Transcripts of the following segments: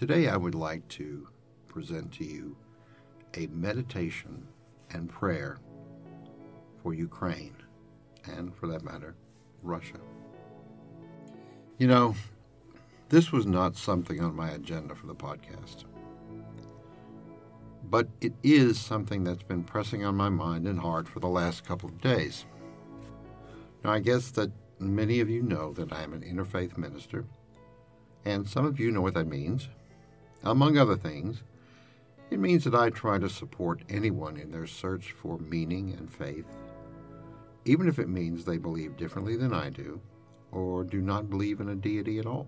Today, I would like to present to you a meditation and prayer for Ukraine, and for that matter, Russia. You know, this was not something on my agenda for the podcast, but it is something that's been pressing on my mind and heart for the last couple of days. Now, I guess that many of you know that I am an interfaith minister, and some of you know what that means. Among other things, it means that I try to support anyone in their search for meaning and faith, even if it means they believe differently than I do or do not believe in a deity at all.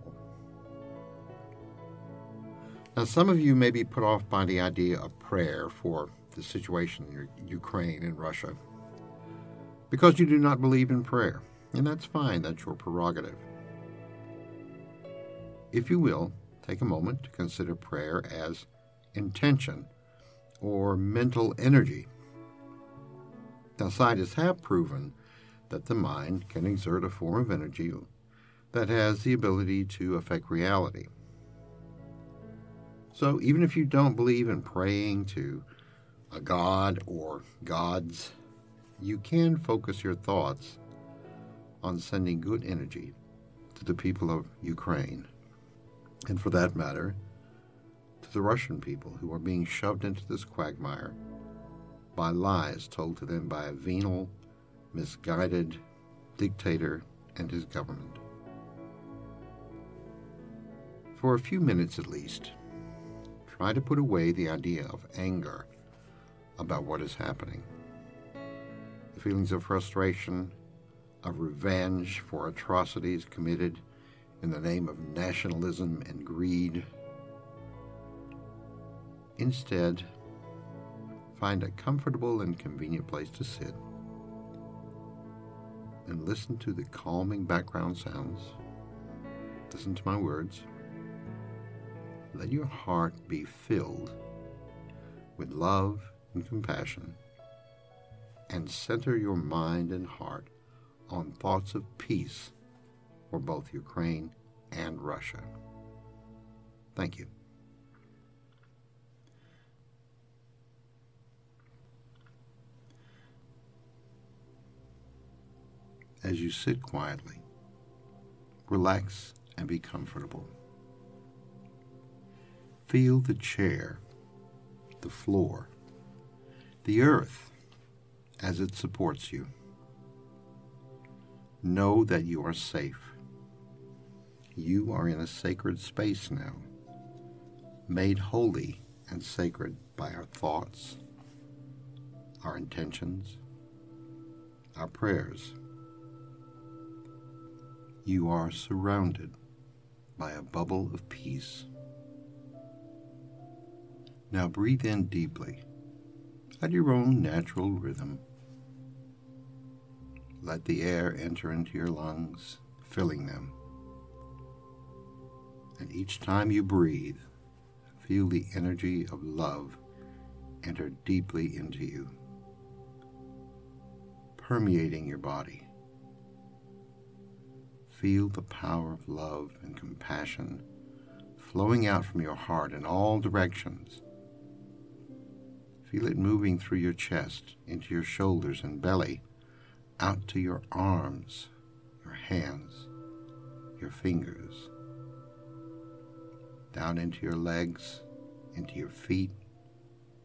Now, some of you may be put off by the idea of prayer for the situation in Ukraine and Russia because you do not believe in prayer, and that's fine, that's your prerogative. If you will, take a moment to consider prayer as intention or mental energy. Now, scientists have proven that the mind can exert a form of energy that has the ability to affect reality. So, even if you don't believe in praying to a god or gods, you can focus your thoughts on sending good energy to the people of Ukraine, and for that matter, to the Russian people who are being shoved into this quagmire by lies told to them by a venal, misguided dictator and his government. For a few minutes at least, try to put away the idea of anger about what is happening. The feelings of frustration, of revenge for atrocities committed in the name of nationalism and greed. Instead, find a comfortable and convenient place to sit and listen to the calming background sounds. Listen to my words. Let your heart be filled with love and compassion, and center your mind and heart on thoughts of peace for both Ukraine and Russia. Thank you. As you sit quietly, relax and be comfortable. Feel the chair, the floor, the earth as it supports you. Know that you are safe. You are in a sacred space now, made holy and sacred by our thoughts, our intentions, our prayers. You are surrounded by a bubble of peace now breathe in deeply at your own natural rhythm. Let the air enter into your lungs, filling them. And each time you breathe, feel the energy of love enter deeply into you, permeating your body. Feel the power of love and compassion flowing out from your heart in all directions Feel it moving through your chest, into your shoulders and belly, out to your arms, your hands, your fingers, down into your legs, into your feet,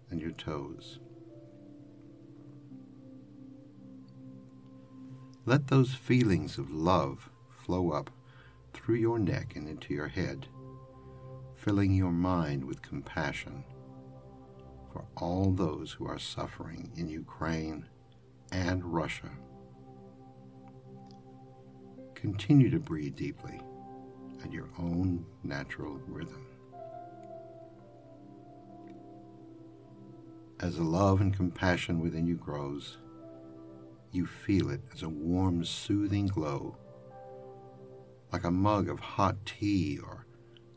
and your toes. Let those feelings of love flow up through your neck and into your head, filling your mind with compassion for all those who are suffering in Ukraine and Russia. Continue to breathe deeply at your own natural rhythm. As the love and compassion within you grows, you feel it as a warm, soothing glow, like a mug of hot tea or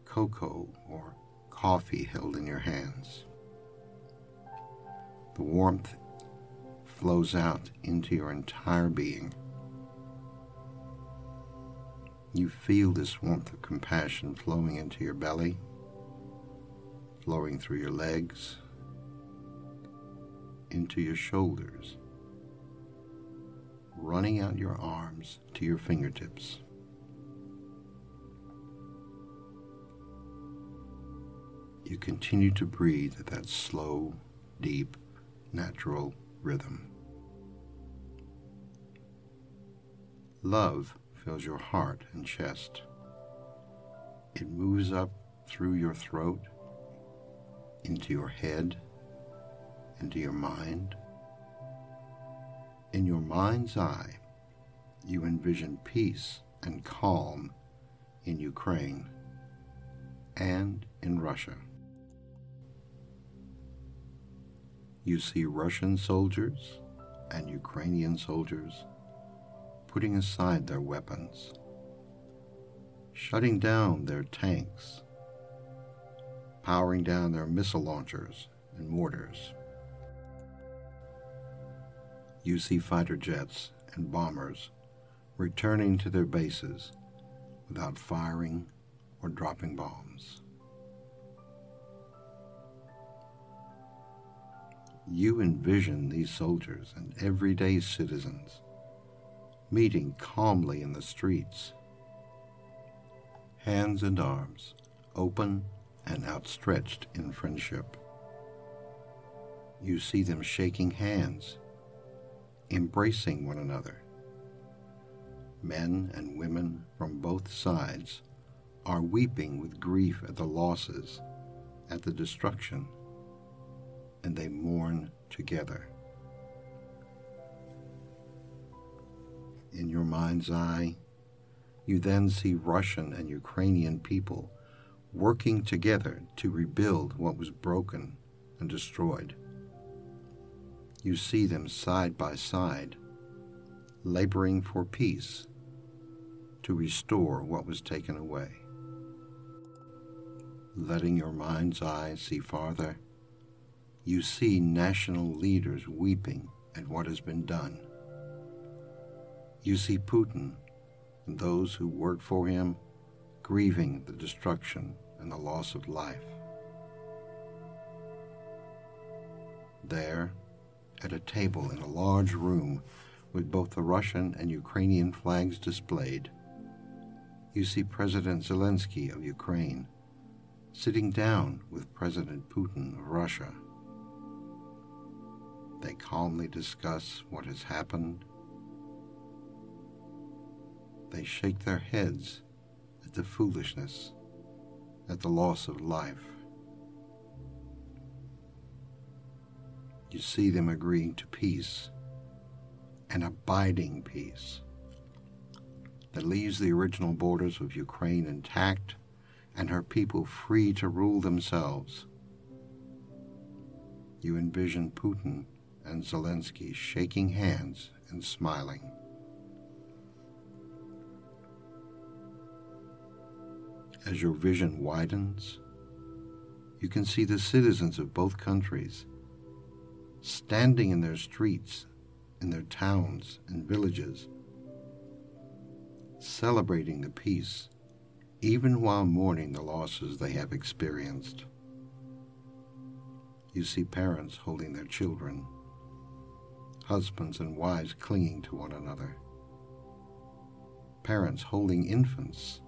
cocoa or coffee held in your hands. The warmth flows out into your entire being. You feel this warmth of compassion flowing into your belly, flowing through your legs, into your shoulders, running out your arms to your fingertips. You continue to breathe at that slow, deep, natural rhythm. Love fills your heart and chest. It moves up through your throat, into your head, into your mind. In your mind's eye, you envision peace and calm in Ukraine and in Russia. You see Russian soldiers and Ukrainian soldiers putting aside their weapons, shutting down their tanks, powering down their missile launchers and mortars. You see fighter jets and bombers returning to their bases without firing or dropping bombs. You envision these soldiers and everyday citizens meeting calmly in the streets, hands and arms open and outstretched in friendship. You see them shaking hands, embracing one another. Men and women from both sides are weeping with grief at the losses, at the destruction, and they mourn together. in your mind's eye, you then see Russian and Ukrainian people working together to rebuild what was broken and destroyed. You see them side by side, laboring for peace to restore what was taken away. Letting your mind's eye see farther, you see national leaders weeping at what has been done you see Putin and those who work for him grieving the destruction and the loss of life. There, at a table in a large room with both the Russian and Ukrainian flags displayed, you see President Zelensky of Ukraine sitting down with President Putin of Russia. They calmly discuss what has happened they shake their heads at the foolishness, at the loss of life. You see them agreeing to peace, an abiding peace that leaves the original borders of Ukraine intact and her people free to rule themselves. You envision Putin and Zelensky shaking hands and smiling. As your vision widens, you can see the citizens of both countries standing in their streets, in their towns and villages, celebrating the peace, even while mourning the losses they have experienced. You see parents holding their children, husbands and wives clinging to one another, parents holding infants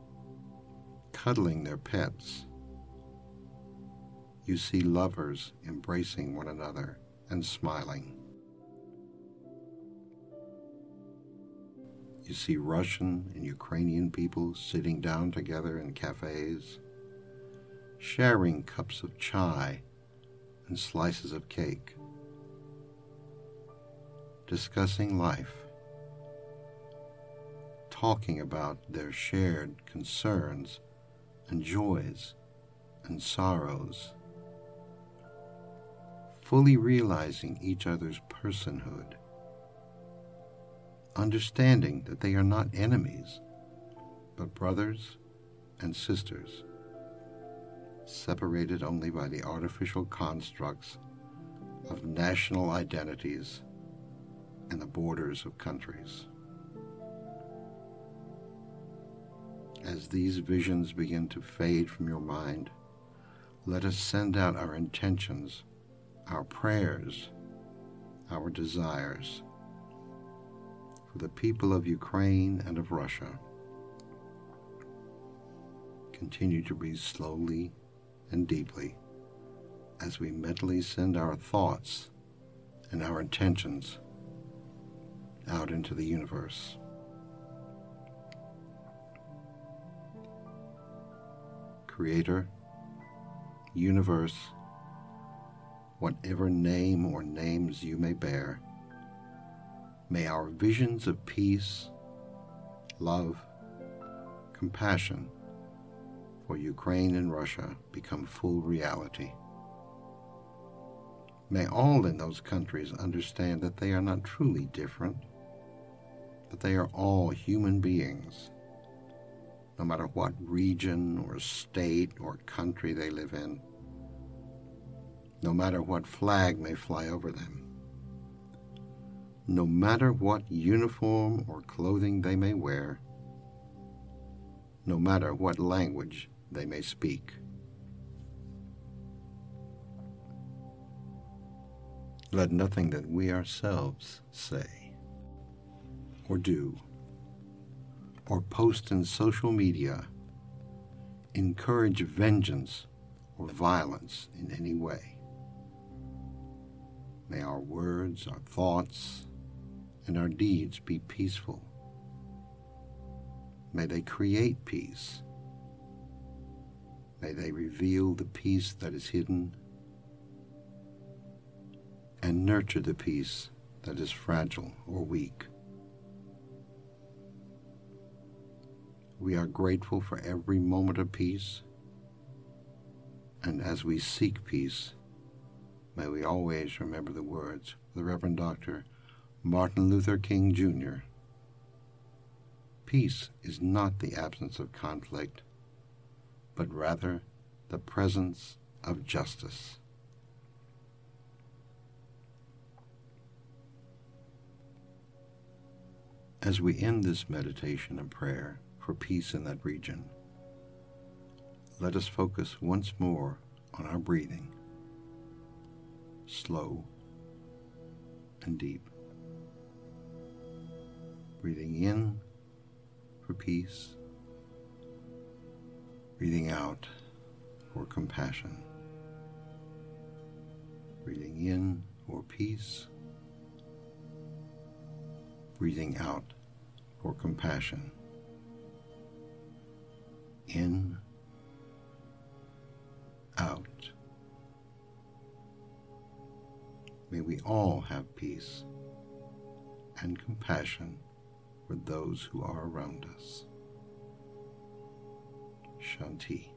cuddling their pets. You see lovers embracing one another and smiling. You see Russian and Ukrainian people sitting down together in cafes, sharing cups of chai and slices of cake, discussing life, talking about their shared concerns and joys and sorrows, fully realizing each other's personhood, understanding that they are not enemies, but brothers and sisters, separated only by the artificial constructs of national identities and the borders of countries. as these visions begin to fade from your mind, let us send out our intentions, our prayers, our desires for the people of Ukraine and of Russia. Continue to breathe slowly and deeply as we mentally send our thoughts and our intentions out into the universe. Creator, universe, whatever name or names you may bear, may our visions of peace, love, compassion for Ukraine and Russia become full reality. May all in those countries understand that they are not truly different, but they are all human beings, no matter what region or state or country they live in, no matter what flag may fly over them, no matter what uniform or clothing they may wear, no matter what language they may speak. Let nothing that we ourselves say or do or post in social media encourage vengeance or violence in any way. May our words, our thoughts, and our deeds be peaceful. May they create peace. May they reveal the peace that is hidden and nurture the peace that is fragile or weak. We are grateful for every moment of peace, and as we seek peace, may we always remember the words of the Reverend Dr. Martin Luther King Jr. Peace is not the absence of conflict, but rather the presence of justice. As we end this meditation and prayer for peace in that region, let us focus once more on our breathing, slow and deep. Breathing in for peace, breathing out for compassion, breathing in for peace breathing out for compassion. In, out. We all have peace and compassion for those who are around us. Shanti.